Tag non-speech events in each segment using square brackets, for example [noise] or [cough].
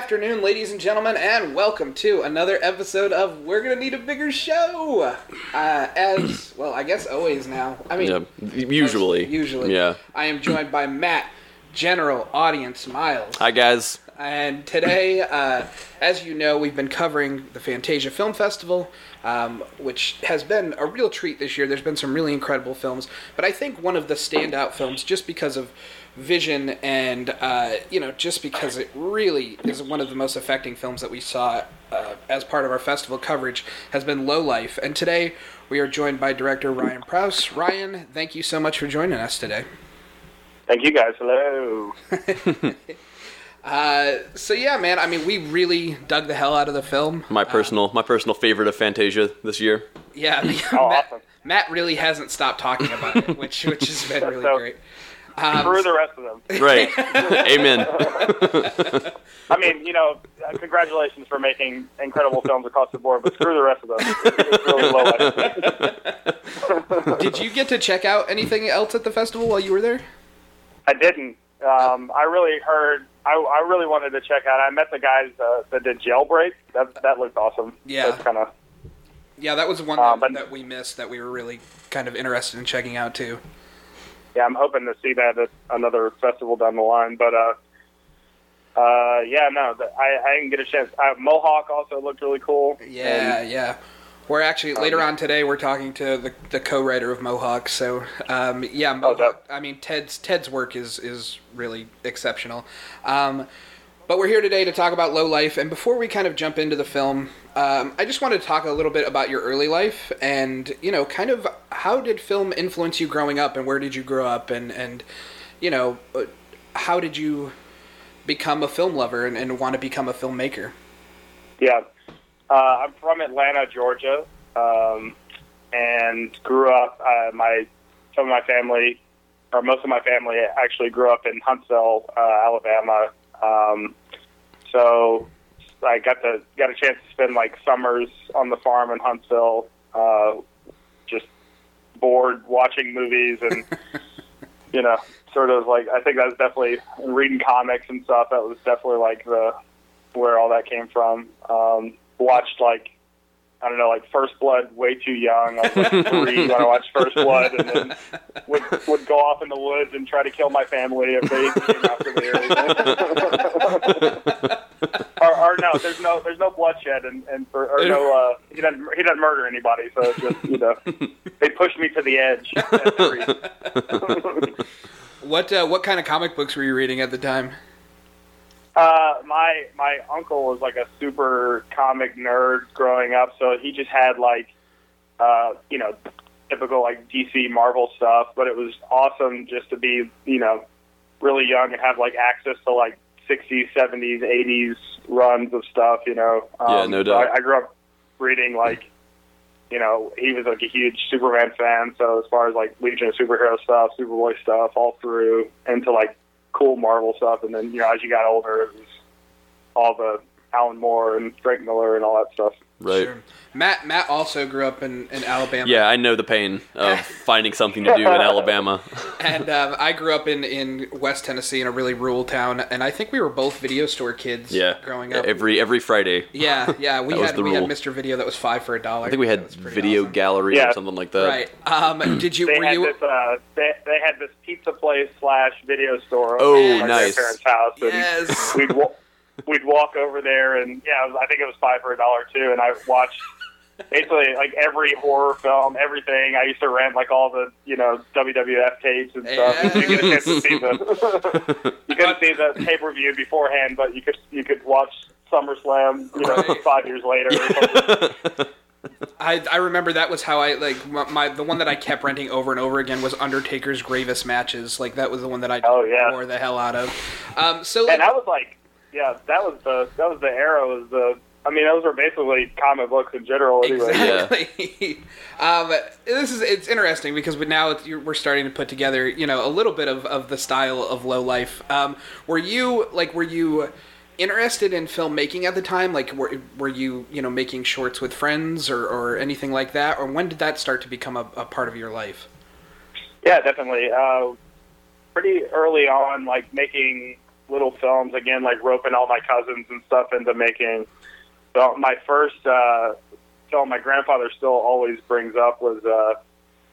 afternoon, ladies and gentlemen, and welcome to another episode of We're Gonna Need a Bigger Show. Uh, as well, I guess always now. I mean, Yeah, usually. usually. Yeah. I am joined by Matt, General Audience Miles, Hi guys. and today, uh, as you know, we've been covering the Fantasia Film Festival, um, which has been a real treat this year. There's been some really incredible films, but I think one of the standout films, just because of vision and uh, you know, just because it really is one of the most affecting films that we saw uh, as part of our festival coverage, has been Low Life. And today we are joined by director Ryan Prows. Ryan, thank you so much for joining us today. Thank you guys. Hello. [laughs] Uh, so yeah, man. I mean, we really dug the hell out of the film. My personal my personal favorite of Fantasia this year. Yeah, [laughs] Oh, Matt, awesome. Matt really hasn't stopped talking about it, which which has been [laughs] really So- great. Um, Screw the rest of them. Right. [laughs] Amen. I mean, you know, uh, congratulations for making incredible films across the board, but screw the rest of them. It's really low. [laughs] Did you get to check out anything else at the festival while you were there? I didn't. Um, I really heard. I, I really wanted to check out. I met the guys uh, that did Jailbreak. That that looked awesome. Yeah. That's kind of. Yeah, that was one Uh, that, but- that we missed that we were really kind of interested in checking out too. Yeah, I'm hoping to see that at another festival down the line. But uh, uh, yeah, no, I I didn't get a chance. Uh, Mohawk also looked really cool. Yeah, yeah. We're actually later on today. We're talking to the, the co-writer of Mohawk. So um, yeah, Mohawk. that- I mean, Ted's Ted's work is is really exceptional. Um, but we're here today to talk about Low Life. And before we kind of jump into the film, um, I just wanted to talk a little bit about your early life and you know, kind of how did film influence you growing up, and where did you grow up, and and you know, uh, how did you become a film lover and, and want to become a filmmaker? Yeah. Uh, I'm from Atlanta, Georgia, um, and grew up. Uh, my some of my family, or most of my family, actually grew up in Huntsville, uh, Alabama. Um, so I got the got a chance to spend like summers on the farm in Huntsville, uh, bored watching movies and [laughs] you know, sort of like I think that's definitely reading comics and stuff. That was definitely like the where all that came from. Um, watched like I don't know, like First Blood way too young. I was like three when I watched First Blood, and then [laughs] would would go off in the woods and try to kill my family if they came after me. or, [laughs] or no, there's no there's no bloodshed and and for, or no uh, he doesn't he doesn't murder anybody. So it's just you know they pushed me to the edge. [laughs] [laughs] What uh, what kind of comic books were you reading at the time? Uh, my my uncle was like a super comic nerd growing up, so he just had like, uh, you know, typical like DC Marvel stuff. But it was awesome just to be, you know, really young and have like access to like 60s, 70s, 80s runs of stuff. You know. Um, Yeah, no so doubt. I, I grew up reading like. You know, he was like a huge Superman fan, so as far as like Legion of Superhero stuff, Superboy stuff, all through into like cool Marvel stuff, and then you know as you got older, it was all the Alan Moore and Frank Miller and all that stuff. Right. Sure. Matt Matt also grew up in, in Alabama. Yeah, I know the pain of [laughs] finding something to do in Alabama. [laughs] And um, I grew up in, in West Tennessee in a really rural town, and I think we were both video store kids Yeah. growing up. Every every Friday. yeah, yeah, [laughs] we had the we had. Mr. Video that was five for a dollar. I think we had video gallery Yeah. or something like that. Right. Um, [clears throat] did you They were had you this. Uh, they, they had this pizza place slash video store. Oh, over at my nice. grandparents' house. And Yes. We'd wa- we'd walk over there, and yeah, was, I think it was five for a dollar too. And I watched basically like every horror film, everything. I used to rent like all the you know WWF tapes and stuff. Yeah. You get a chance to see the [laughs] you couldn't see the pay per view beforehand, but you could you could watch SummerSlam you know Right. five years later. [laughs] I, I remember that was how I like my, my the one that I kept renting over and over again was Undertaker's Gravest Matches. Like that was the one that I Oh, yeah. wore the hell out of. Um, so like, and that was like yeah, that was the that was the era was the. I mean, those were basically comic books in general. Anyway. Exactly. [laughs] um, this is it's interesting because now we're starting to put together, you know, a little bit of, of the style of low life. Um, were you like were you interested in filmmaking at the time? Like were were you you know making shorts with friends or, or anything like that? Or when did that start to become a, a part of your life? Yeah, definitely. Uh, pretty early on, like making little films again, like roping all my cousins and stuff into making. So my first uh, film, my grandfather still always brings up was uh,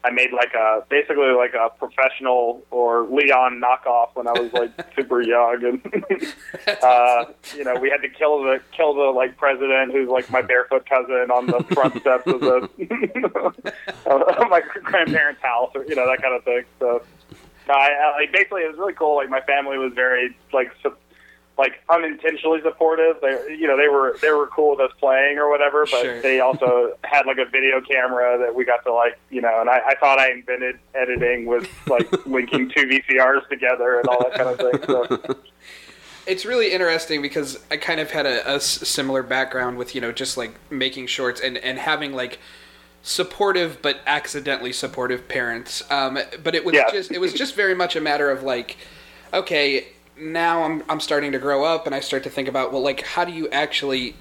I made like a basically like a professional or Leon knockoff when I was like [laughs] super young, and [laughs] uh, you know we had to kill the kill the like president who's like my barefoot cousin on the front steps of the [laughs] of my grandparents' house, or you know that kind of thing. So. No, I, I like basically it was really cool. Like my family was very like su- like unintentionally supportive. They you know they were they were cool with us playing or whatever, but Sure. they also [laughs] had like a video camera that we got to like you know. And I, I thought I invented editing with like [laughs] linking two VCRs together and all that kind of thing. So [laughs] It's really interesting because I kind of had a, a similar background with you know just like making shorts and and having like supportive but accidentally supportive parents. Um, but it was Yeah. just it was just very much a matter of like, okay, now I'm I'm starting to grow up and I start to think about well like how do you actually,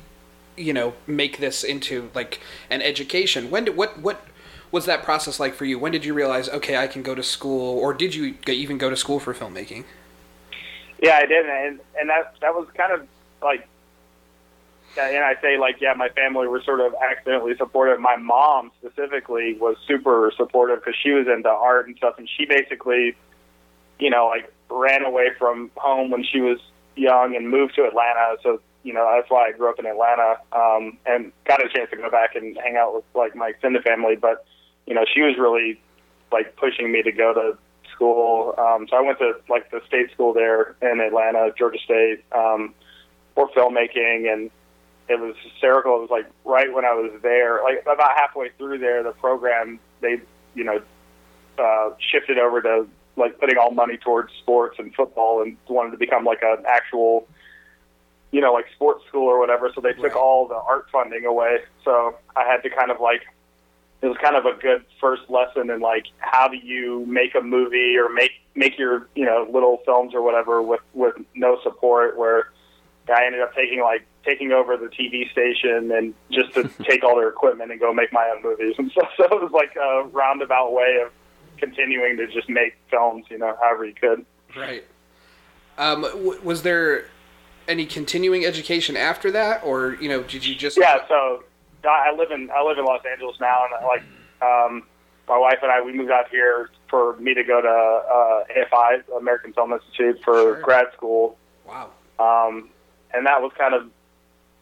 you know, make this into like an education? When did what what was that process like for you? When did you realize okay I can go to school or did you even go to school for filmmaking? Yeah, I did, and and that that was kind of like, and I say like, yeah, my family were sort of accidentally supportive. My mom specifically was super supportive because she was into art and stuff, and she basically, you know, like ran away from home when she was young and moved to Atlanta. So you know that's why I grew up in Atlanta um, and got a chance to go back and hang out with like my extended family. But you know, she was really like pushing me to go to school. Um, so I went to like the state school there in Atlanta, Georgia State, um, for filmmaking, and it was hysterical. It was like right when I was there, like about halfway through there, the program they, you know, uh, shifted over to like putting all money towards sports and football, and wanted to become like an actual, you know, like sports school or whatever. So they took Right. all the art funding away. So I had to kind of like it was kind of a good first lesson in like how do you make a movie or make make your you know little films or whatever with with no support where I ended up taking like taking over the TV station and just to [laughs] take all their equipment and go make my own movies and stuff. [laughs] So it was like a roundabout way of continuing to just make films, you know, however you could. Right. Um, w- was there any continuing education after that, or you know, did you just? Yeah, so I I live in I live in Los Angeles now, and like um, my wife and I, we moved out here for me to go to uh, AFI, American Film Institute, for Sure. grad school. Wow. Um, and that was kind of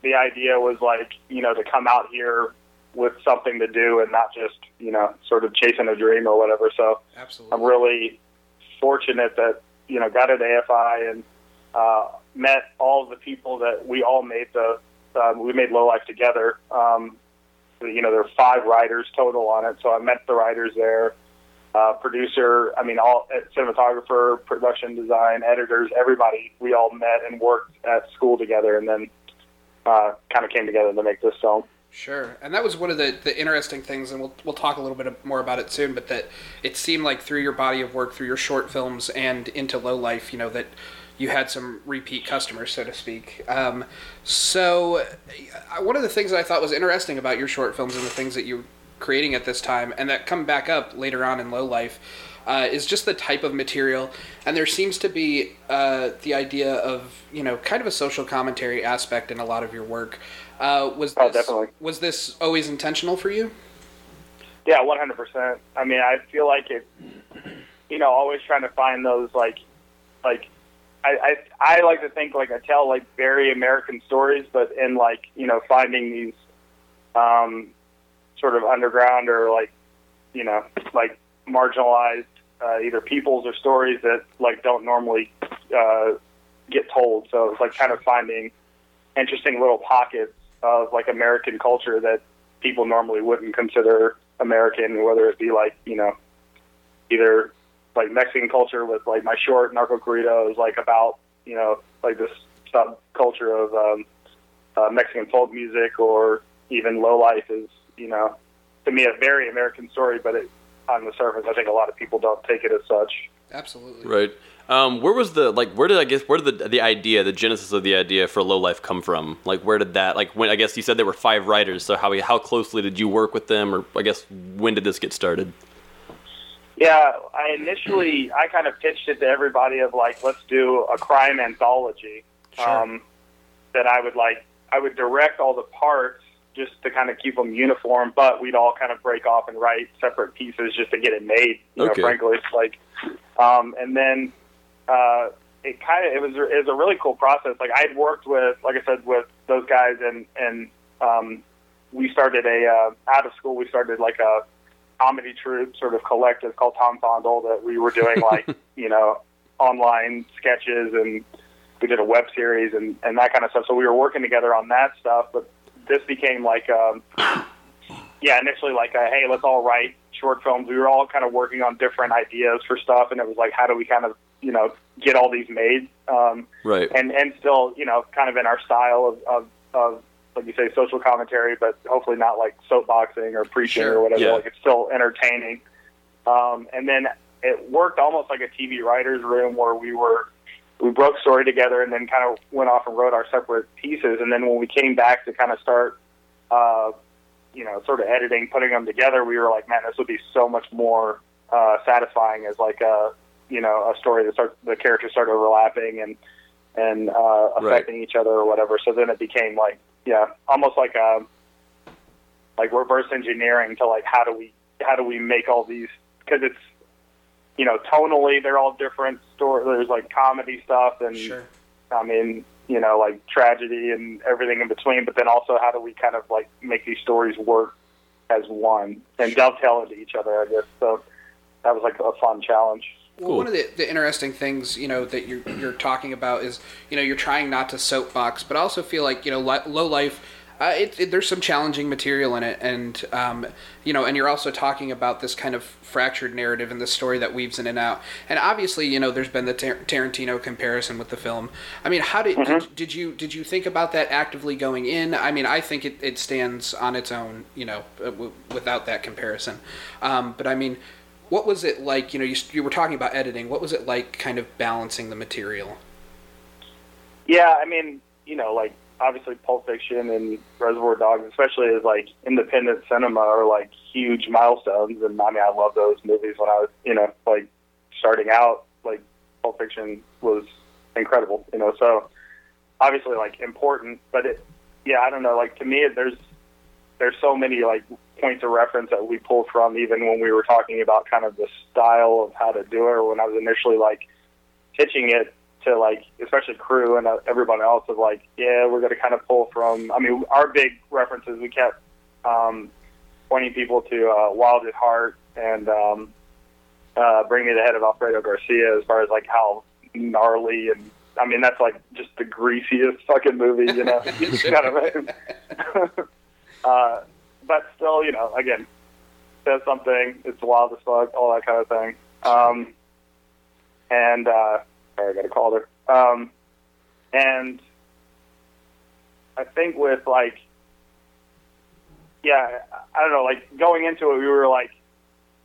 the idea was like you know to come out here with something to do and not just you know sort of chasing a dream or whatever. So Absolutely. I'm really fortunate that you know got at AFI and uh, met all the people that we all made the um, we made Low Life together. Um, you know, there are five writers total on it, so I met the writers there. Uh, producer, I mean, all uh, cinematographer, production design, editors, everybody. We all met and worked at school together, and then uh, kind of came together to make this film. Sure, and that was one of the, the interesting things, and we'll we'll talk a little bit more about it soon. But that it seemed like through your body of work, through your short films, and into low life, you know that you had some repeat customers, so to speak. Um, so, one of the things that I thought was interesting about your short films and the things that you were creating at this time, and that come back up later on in low life, uh, is just the type of material. And there seems to be uh, the idea of you know kind of a social commentary aspect in a lot of your work. Uh, was Oh, this, definitely. was this always intentional for you? Yeah, one hundred percent. I mean, I feel like it. You know, always trying to find those like, like, I, I I like to think like I tell like very American stories, but in like you know finding these, um, sort of underground or like, you know, like marginalized uh, either peoples or stories that like don't normally uh, get told. So it's like kind of finding interesting little pockets of like American culture that people normally wouldn't consider American, whether it be like you know either like Mexican culture with like my short Narco Corrido is like about you know like this subculture of um, uh, Mexican folk music, or even Low Life is you know to me a very American story, but it, on the surface I think a lot of people don't take it as such. Absolutely. Right. Um, where was the like? Where did I guess? Where did the the idea, the genesis of the idea for Low Life come from? Like, where did that? Like, when I guess you said there were five writers. So how how closely did you work with them, or I guess when did this get started? Yeah, I initially I kind of pitched it to everybody of like, let's do a crime anthology. Sure. Um, that I would like, I would direct all the parts just to kind of keep them uniform, but we'd all kind of break off and write separate pieces just to get it made. You Okay. know, frankly, it's like, um, and then uh, it kind of it was it was a really cool process. Like I'd worked with, like I said, with those guys, and and um, we started a uh, out of school. We started like a comedy troupe sort of collective called Tom Fondle that we were doing [laughs] like you know online sketches and we did a web series and and that kind of stuff. So we were working together on that stuff, but this became like um, yeah initially like a, hey let's all write short films. We were all kind of working on different ideas for stuff, and it was like how do we kind of you know get all these made. Um, Right. and and still you know kind of in our style of of, of like you say social commentary, but hopefully not like soapboxing or preaching Sure. or whatever. Yeah. Like it's still entertaining. Um, and then it worked almost like a TV writers' room where we were we broke story together and then kind of went off and wrote our separate pieces. And then when we came back to kind of start, uh, you know, sort of editing, putting them together, we were like, man, this would be so much more uh, satisfying as like a you know a story that starts the characters start overlapping and and uh, affecting each other or whatever. So then it became like yeah, almost like a like reverse engineering to like how do we how do we make all these because it's you know tonally they're all different story there's like comedy stuff and Sure. I mean you know like tragedy and everything in between but then also how do we kind of like make these stories work as one and dovetail into each other I guess so that was like a fun challenge Well, Cool. one of the, the interesting things, you know, that you're you're talking about is, you know, you're trying not to soapbox, but I also feel like, you know, li- low life. Uh, it, it, there's some challenging material in it, and um, you know, and you're also talking about this kind of fractured narrative and the story that weaves in and out. And obviously, you know, there's been the Tar- Tarantino comparison with the film. I mean, how did, did did you did you think about that actively going in? I mean, I think it, it stands on its own, you know, uh, w- without that comparison. Um, but I mean, what was it like? You know, you, you were talking about editing. What was it like, kind of balancing the material? Yeah, I mean, you know, like obviously Pulp Fiction and Reservoir Dogs, especially as like independent cinema, are like huge milestones. And I mean, I love those movies when I was, you know, like starting out. Like Pulp Fiction was incredible, you know. So obviously, like important, but it, yeah, I don't know. Like to me, there's there's so many like points of reference that we pulled from, even when we were talking about kind of the style of how to do it, or when I was initially like pitching it to like especially crew and uh, everyone else of like yeah we're going to kind of pull from i mean our big references we kept um, pointing people to uh, wild at heart and um, uh, bring me the head of alfredo garcia as far as like how gnarly and i mean that's like just the greasiest fucking movie you know? [laughs] Kind of [laughs] uh, but still you know again says something it's wild as fuck all that kind of thing. Um, and uh, sorry, I got a call there. Um, and I think with like, yeah, I don't know, like going into it, we were like,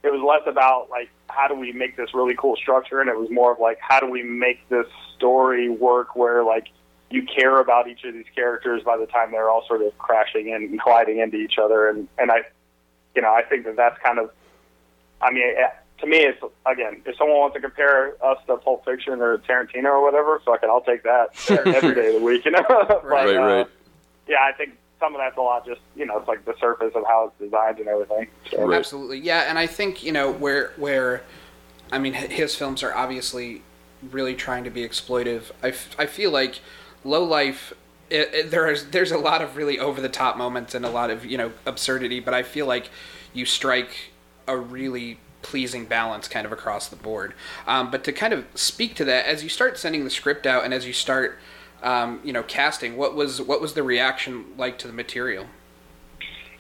it was less about like how do we make this really cool structure, and it was more of like how do we make this story work where like you care about each of these characters by the time they're all sort of crashing in and colliding into each other, and and I, you know, I think that that's kind of, I mean. To me, it's again, if someone wants to compare us to Pulp Fiction or Tarantino or whatever, fucking, I'll take that [laughs] every day of the week, you know. [laughs] but, Right, uh, right. Yeah, I think some of that's a lot just you know, it's like the surface of how it's designed and everything. So, Right. Absolutely, yeah. And I think you know where where, I mean, his films are obviously really trying to be exploitive. I, f- I feel like Low Life. It, it, there is there's a lot of really over the top moments and a lot of you know absurdity, but I feel like you strike a really pleasing balance kind of across the board. Um, but to kind of speak to that, as you start sending the script out and as you start, um, you know, casting, what was what was the reaction like to the material?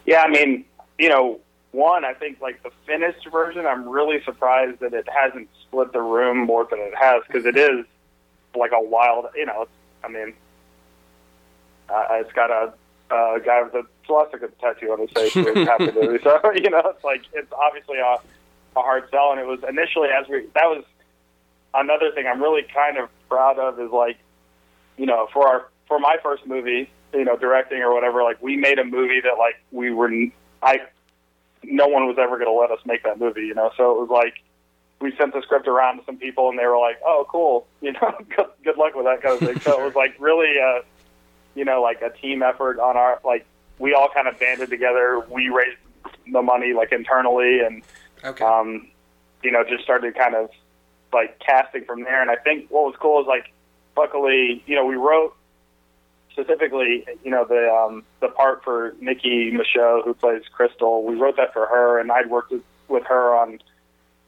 Yeah, I mean, you know, one, I think like the finished version, I'm really surprised that it hasn't split the room more than it has because it is like a wild, you know, I mean, uh, it's got a, a guy with a swastika tattoo on his face. So, [laughs] you know, it's like, it's obviously a, a hard sell. And it was initially, as we, that was another thing I'm really kind of proud of is like, you know, for our, for my first movie, you know, directing or whatever, like we made a movie that like we were, I, no one was ever going to let us make that movie, you know. So it was like we sent the script around to some people, and they were like, "Oh, cool, you know, [laughs] good, good luck with that kind of thing." So it was like really, uh, you know, like a team effort on our like we all kind of banded together. We raised the money like internally, and Okay. um, you know, just started kind of like casting from there. And I think what was cool is like, luckily, you know, we wrote specifically, you know, the um, the part for Nicki Micheaux, who plays Crystal. We wrote that for her, and I'd worked with, with her on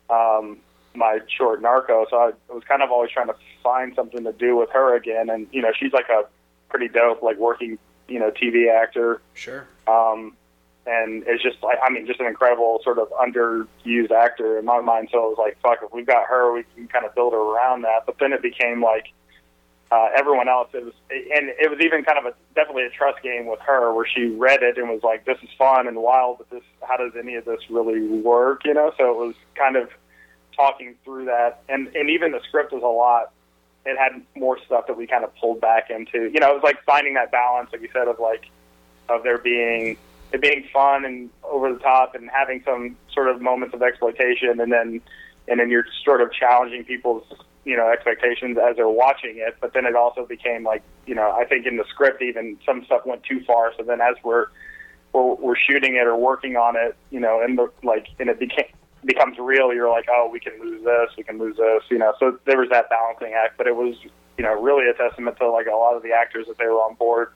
um, my short Narco. So I was kind of always trying to find something to do with her again. And you know, she's like a pretty dope, like working, you know, TV actor. sure. Um, and it's just like I mean, just an incredible sort of underused actor in my mind. So it was like, fuck, if we've got her, we can kind of build her around that. But then it became like uh, everyone else. It was, and it was even kind of a definitely a trust game with her, where she read it and was like, "This is fun and wild, but this, how does any of this really work?" You know. So it was kind of talking through that, and and even the script was a lot. It had more stuff that we kind of pulled back into. You know, it was like finding that balance, like you said, of like of there being it being fun and over the top and having some sort of moments of exploitation and then and then you're sort of challenging people's you know expectations as they're watching it. But then it also became like you know I think in the script even some stuff went too far. So then as we're we're, we're shooting it or working on it you know and the like and it became becomes real you're like oh we can lose this we can lose this you know. So there was that balancing act but it was you know really a testament to like a lot of the actors that they were on board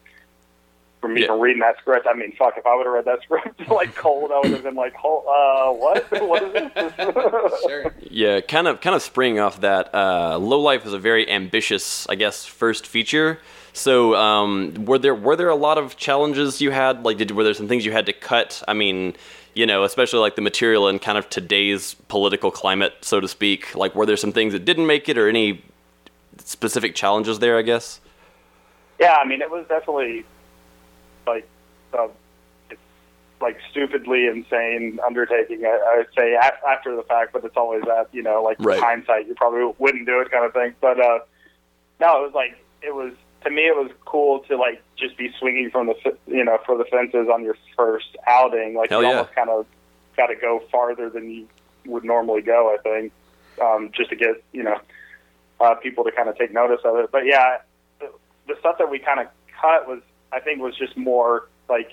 from Yeah. even reading that script. I mean, fuck, if I would have read that [laughs] script like cold, I would have been like, "Hol- uh, what? [laughs] What is this? [laughs] Sure. Yeah, kind of, kind of springing off that. Uh, Low Life is a very ambitious, I guess, first feature. So, um, were there were there a lot of challenges you had? Like, did were there some things you had to cut? I mean, you know, especially like the material in kind of today's political climate, so to speak. Like, were there some things that didn't make it, or any specific challenges there? I guess. yeah, I mean, it was definitely like uh, it's like stupidly insane undertaking. I, I would say a- after the fact, but it's always that you know, like Right. hindsight, you probably wouldn't do it kind of thing. But uh, no, it was like it was to me. It was cool to like just be swinging from the you know for the fences on your first outing. Like Hell you yeah. almost kind of got to go farther than you would normally go. I think um, just to get you know uh, people to kind of take notice of it. But yeah, the, the stuff that we kind of cut was I think was just more like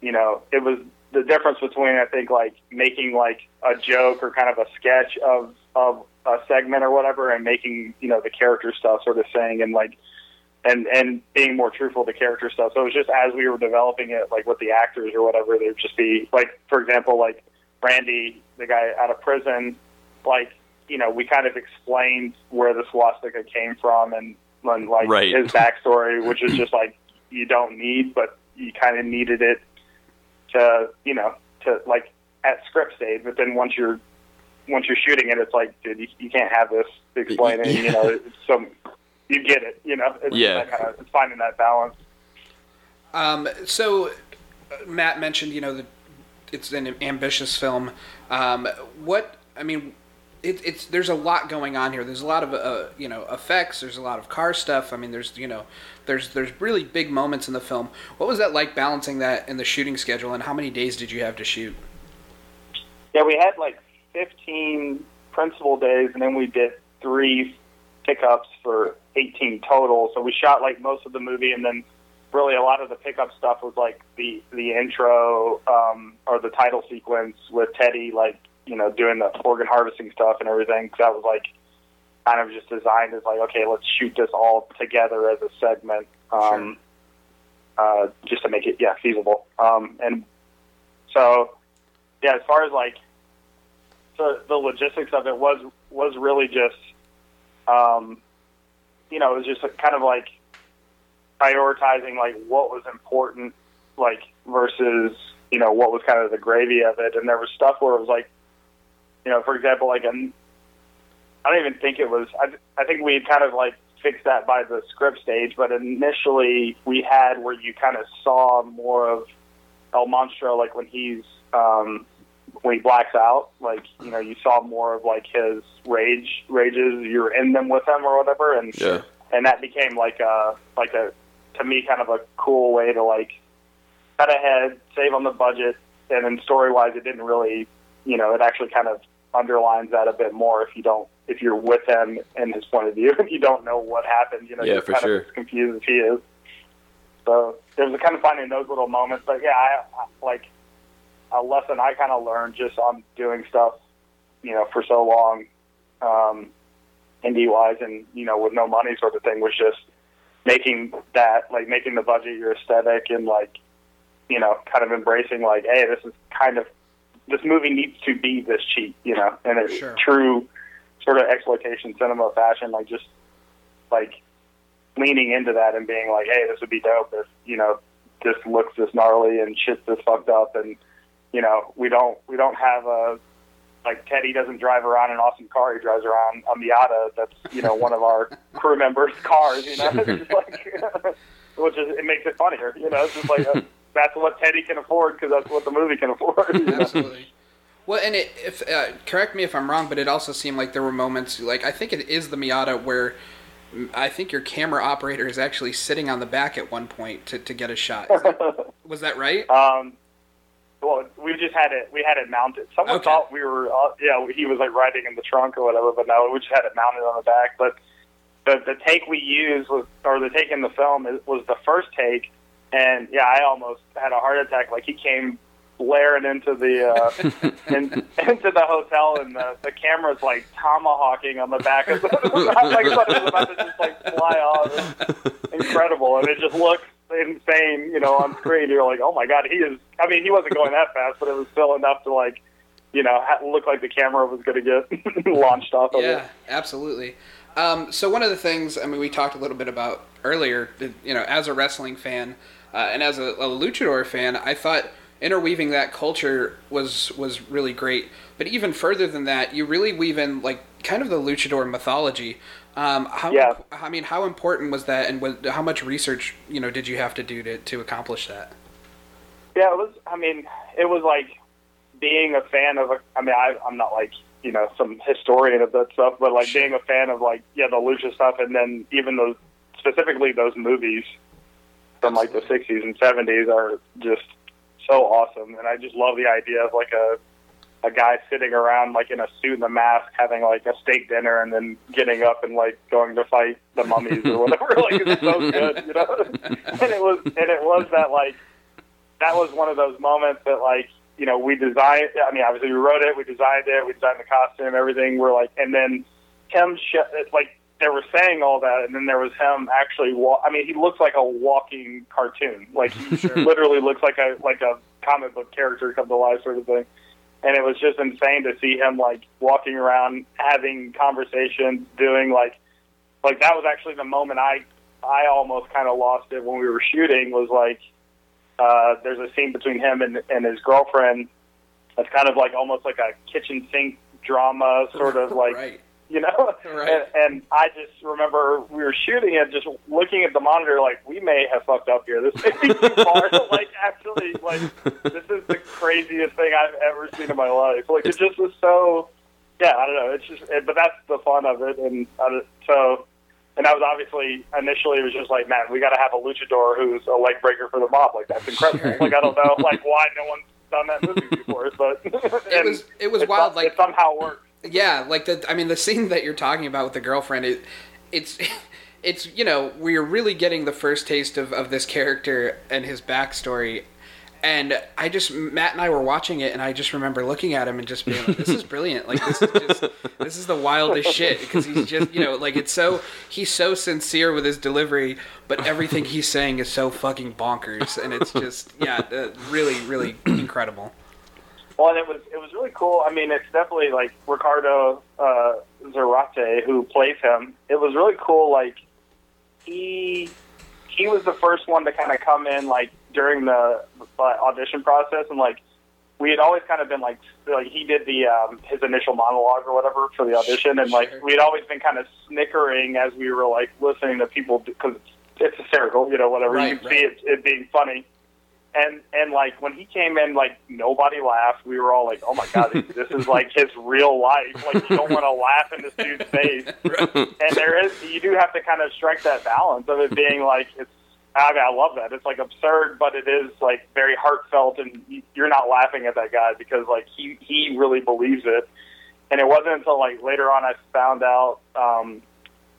you know it was the difference between I think like making like a joke or kind of a sketch of of a segment or whatever and making you know the character stuff sort of saying and like and and being more truthful to character stuff. So it was just as we were developing it, like with the actors or whatever, they'd just be like, for example, like Randy, the guy out of prison, like you know, we kind of explained where the swastika came from and, and like Right. his backstory, which is just like you don't need, but you kind of needed it to you know to like at script stage. But then once you're once you're shooting it, it's like, dude, you, you can't have this explaining. You know, it's some you get it. You know, it's Yeah. kind of, it's finding that balance. Um, so, uh, Matt mentioned, you know, that it's an ambitious film. Um, what I mean, it, it's there's a lot going on here. There's a lot of uh, you know effects. There's a lot of car stuff. I mean, there's you know, there's there's really big moments in the film. What was that like balancing that in the shooting schedule, and how many days did you have to shoot? Yeah, we had like 15 principal days, and then we did three pickups for 18 total. So we shot like most of the movie, and then really a lot of the pickup stuff was like the the intro um, or the title sequence with Teddy, like you know, doing the organ harvesting stuff and everything. 'cause that was like kind of just designed as like, okay, let's shoot this all together as a segment, um, uh, just to make it yeah feasible. Um, and so yeah, as far as like the the logistics of it was was really just um, you know it was just kind of like prioritizing like what was important like versus you know what was kind of the gravy of it and there was stuff where it was like you know for example like an I don't even think it was I I think we kind of like fixed that by the script stage but initially we had where you kind of saw more of El Monstruo like when he's um when he blacks out, like you know, you saw more of like his rage rages. You're in them with him or whatever, and Yeah. and that became like a like a to me kind of a cool way to like cut ahead, save on the budget, and then story wise, it didn't really, you know, it actually kind of underlines that a bit more if you don't if you're with him in his point of view [laughs] and you don't know what happened. You know, Yeah, you're for kind sure. of as confused as he is. So there's a kind of finding those little moments. But yeah, I, I like a lesson I kind of learned just on doing stuff, you know, for so long, um, indie wise and you know with no money sort of thing was just making that like making the budget your aesthetic and like you know kind of embracing like hey this is kind of this movie needs to be this cheap you know and it's Sure. true sort of exploitation cinema fashion like just like leaning into that and being like hey this would be dope if you know this looks this gnarly and shit's this fucked up and you know we don't we don't have a like Teddy doesn't drive around an awesome car. He drives around a Miata. That's you know one of our [laughs] crew members' cars. You know, [laughs] it's just like [laughs] which is it makes it funnier. You know, it's just like uh, that's what Teddy can afford because that's what the movie can afford. [laughs] you know? Absolutely. Well, and it, if uh, correct me if I'm wrong, but it also seemed like there were moments like I think it is the Miata where I think your camera operator is actually sitting on the back at one point to, to get a shot. That- [laughs] was that right? Um, well, we just had it. We had it mounted. Someone Okay. thought we were. Uh, yeah, he was like riding in the trunk or whatever, but no, we just had it mounted on the back. But the the take we used was, or the take in the film is, was the first take, and yeah, I almost had a heart attack. Like he came blaring into the uh, [laughs] in, into the hotel, and the the camera's like tomahawking on the back of the. I [laughs] like, thought it was about to just like fly off. It's incredible, and it just looks insane, you know, on screen. You're like, oh my god, he is. I mean, he wasn't going that fast, but it was still enough to like, you know, look like the camera was going to get [laughs] launched off of Yeah, it. absolutely. Um, so one of the things I mean we talked a little bit about earlier, you know, as a wrestling fan uh, and as a, a luchador fan, I thought interweaving that culture was was really great. But even further than that, you really weave in like kind of the luchador mythology. Um, how Yeah. I mean, how important was that, and was, how much research you know did you have to do to, to accomplish that? Yeah, it was. I mean, it was like being a fan of. I mean, I, I'm not like you know some historian of that stuff, but like being a fan of like yeah the lucha stuff, and then even those specifically those movies from like the 60s and 70s are just so awesome, and I just love the idea of like a a guy sitting around like in a suit and a mask having like a steak dinner and then getting up and like going to fight the mummies or whatever. [laughs] Like it's so good you know? [laughs] And it was and it was that like that was one of those moments that like you know we designed i mean obviously we wrote it we designed it we designed the costume everything. We're like and then him sh- like they were saying all that and then there was him actually wa- i mean he looks like a walking cartoon. Like he [laughs] literally looks like a like a comic book character come to life sort of thing. And it was just insane to see him like walking around having conversations doing like like that was actually the moment i i almost kind of lost it when we were shooting was like uh there's a scene between him and and his girlfriend that's kind of like almost like a kitchen sink drama sort of like right. [laughs] you know? Right. and, and i just remember we were shooting it just looking at the monitor like we may have fucked up here. This may be too far. [laughs] Like actually like this is the craziest thing i've ever seen in my life. Like it just was so yeah i don't know. It's just it, but that's the fun of it. And uh, so and that was obviously initially it was just like man we got to have a luchador who's a leg breaker for the mob. Like that's incredible. Like i don't know like why no one's done that movie before but It was it was [laughs] wild. some- Like it somehow worked Yeah, like the I mean the scene that you're talking about with the girlfriend, it, it's [laughs] it's you know we're really getting the first taste of, of this character and his backstory, and I just Matt and I were watching it, and I just remember looking at him and just being like, "This is brilliant! Like this is just [laughs] this is the wildest shit." Because he's just you know like it's so he's so sincere with his delivery, but everything he's saying is so fucking bonkers, and it's just yeah, uh, really really incredible. Well, and it was it was really cool. I mean, it's definitely like Ricardo uh, Zarate who plays him. It was really cool. Like he he was the first one to kind of come in like during the uh, audition process, and like we had always kind of been like like he did the um, his initial monologue or whatever for the audition, and like we had always been kind of snickering as we were like listening to people because it's hysterical, you know, whatever Right, you can right. see it, it being funny and and like when he came in, like nobody laughed. We were all like, "Oh my god, this, this is like his real life." Like you don't want to laugh in this dude's [laughs] face. And there is, you do have to kind of strike that balance of it being like it's. I mean, I love that. It's like absurd, but it is like very heartfelt, and you- you're not laughing at that guy because like he he really believes it. and it wasn't until like later on I found out um,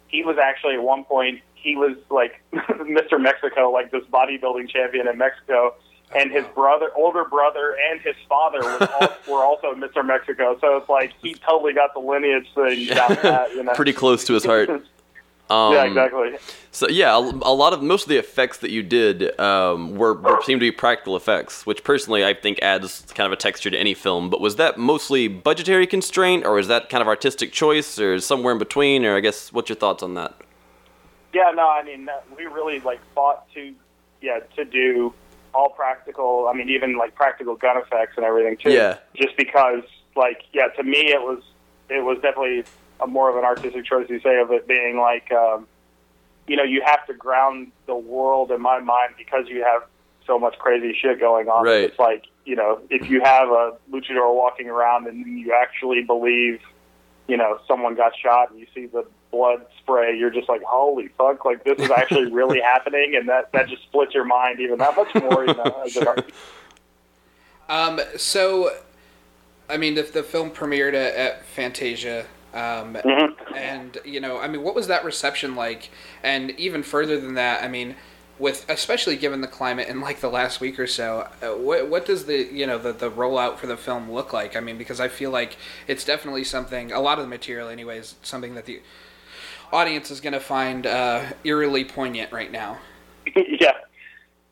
he was actually at one point he was like [laughs] Mr. Mexico, like this bodybuilding champion in Mexico, and his brother, older brother, and his father was all, [laughs] were also Mr. Mexico. So it's like he totally got the lineage thing down pat, you know. Pretty close to his heart. [laughs] Um, yeah, exactly. So yeah, a, a lot of most of the effects that you did um, were, were seem to be practical effects, which personally I think adds kind of a texture to any film. But was that mostly budgetary constraint, or is that kind of artistic choice, or somewhere in between? Or I guess what's your thoughts on that? Yeah, no, I mean we really like fought to, yeah, to do all practical. I mean, even like practical gun effects and everything too. Yeah. Just because, like, yeah, to me it was it was definitely a more of an artistic choice. You say of it being like, um, you know, you have to ground the world in my mind because you have so much crazy shit going on. Right. It's like you know, if you have a luchador walking around and you actually believe you know, someone got shot and you see the blood spray, you're just like, holy fuck, like this is actually [laughs] really happening, and that that just splits your mind even that much more. You know, art- Um, so, I mean, the, the film premiered at, at Fantasia, um, Mhm. and you know, I mean, what was that reception like? And even further than that, I mean, with especially given the climate in like the last week or so, uh, what what does the you know the the rollout for the film look like? I mean, because I feel like it's definitely something. A lot of the material, anyways, something that the audience is going to find uh, eerily poignant right now. [laughs] yeah.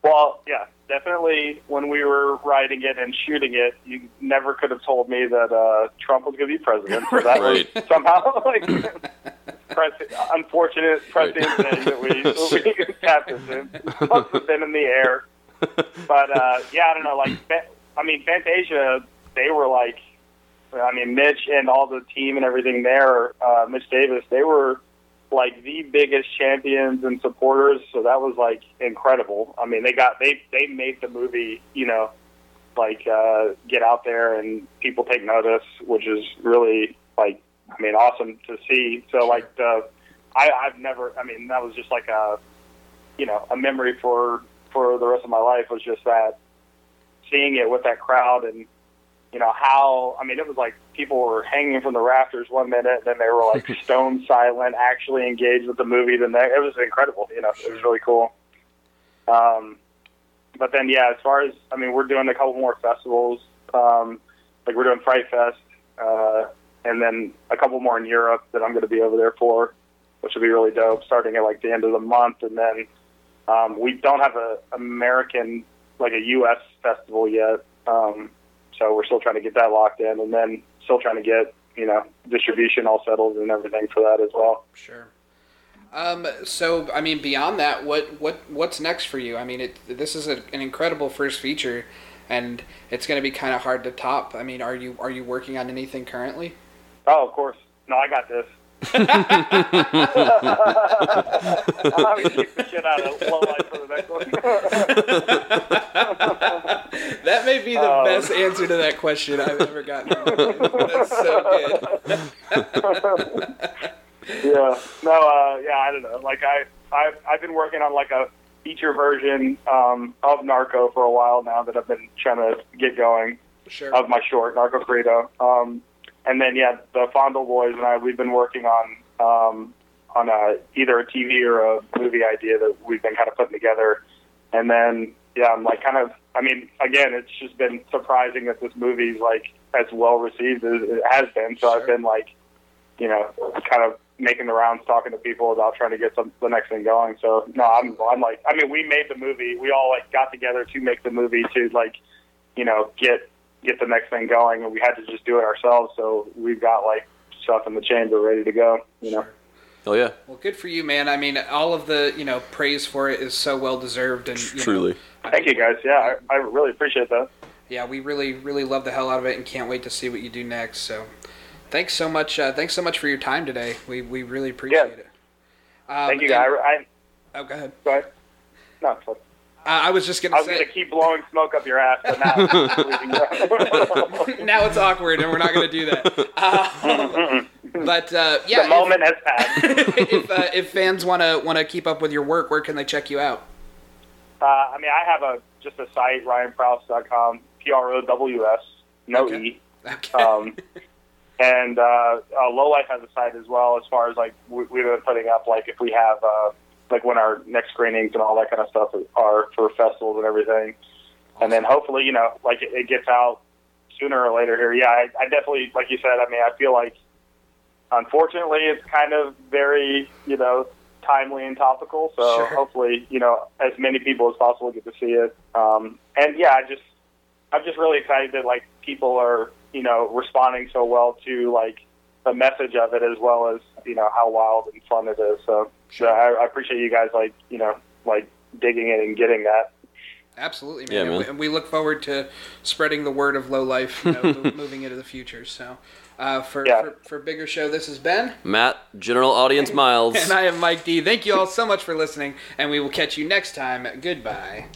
Well, yeah, definitely. When we were writing it and shooting it, you never could have told me that uh, Trump was going to be president. So that Right. was [laughs] somehow like [laughs] pres- unfortunate president thing that we, we tapped into. Must have been in the air. But uh, yeah, I don't know. Like, I mean, Fantasia, they were like, I mean, Mitch and all the team and everything there, uh, Mitch Davis, they were like the biggest champions and supporters. So that was like incredible. I mean, they got they they made the movie, you know, like uh, get out there and people take notice, which is really like I mean awesome to see. So like the I I've never I mean that was just like a you know a memory for for the rest of my life was just that seeing it with that crowd and you know how I mean it was like people were hanging from the rafters one minute, and then they were like [laughs] stone silent, actually engaged with the movie. The next, it was incredible. You know, it was really cool. Um, but then yeah, as far as I mean, we're doing a couple more festivals. Um, like we're doing Fright Fest, uh, and then a couple more in Europe that I'm going to be over there for, which will be really dope. Starting at like the end of the month, and then um, we don't have a American like a U.S. festival yet. Um, so we're still trying to get that locked in, and then still trying to get you know distribution all settled and everything for that as well. Sure. Um, so I mean, beyond that, what what what's next for you? I mean, it this is a, an incredible first feature, and it's going to be kind of hard to top. I mean, are you are you working on anything currently? Oh, of course. No, I got this. I'm kick the shit out of low for the next one. That may be the Um, best answer to that question I've ever gotten. in my life. That's so good. [laughs] yeah. No. Uh, yeah. I don't know. Like I, I've, I've been working on like a feature version um, of Narco for a while now that I've been trying to get going. Sure. of my short, Narco Corrido. Um, and then yeah, the Fondle Boys and I we've been working on um, on a, either a TV or a movie idea that we've been kind of putting together. And then yeah, I'm like kind of I mean, again, it's just been surprising that this movie's like as well received as it has been. So I've been like, you know, kind of making the rounds, talking to people about trying to get some, the next thing going. So no, I'm I'm like I mean, we made the movie. We all like got together to make the movie to like, you know, get get the next thing going, and we had to just do it ourselves. So we've got like stuff in the chamber ready to go. You know. Oh yeah, Well, good for you, man. I mean, all of the you know praise for it is so well deserved, and you know, truly. I Thank you guys. Yeah, I, I really appreciate that. yeah, we really, really love the hell out of it, and can't wait to see what you do next. So, thanks so much. Uh, thanks so much for your time today. We we really appreciate Yeah. it. Um, Thank you, and- guys. I, Oh, go ahead. go ahead. No, it's fine. I was just gonna I was say. gonna keep blowing smoke up your ass, but now [laughs] [laughs] now it's awkward, and we're not gonna do that. Uh, but uh, yeah, the moment has passed. if [laughs] if, uh, if fans wanna wanna keep up with your work, where can they check you out? Uh, I mean, I have a just a site, ryanprows.com, P R O W S, no Okay. E. Okay. Um, and uh, uh, Low Life has a site as well. As far as like we, we've been putting up like if we have uh, like when our next screenings and all that kind of stuff are for festivals and everything, and then hopefully you know like it, it gets out sooner or later here. Yeah, I, I definitely like you said. I mean, I feel like unfortunately it's kind of very you know timely and topical. So Sure. hopefully you know as many people as possible get to see it. Um, and yeah, I just I'm just really excited that like people are you know responding so well to like the message of it as well as you know how wild and fun it is. So, so I, I appreciate you guys like you know like digging in and getting that. Absolutely, man. Yeah, And man. we- And we look forward to spreading the word of Lowlife, you know, [laughs] moving into the future. So, uh, for, Yeah. for for bigger show, this has been, Matt, general audience Miles. [laughs] and I am Mike D. Thank you all so much for listening, and we will catch you next time. Goodbye.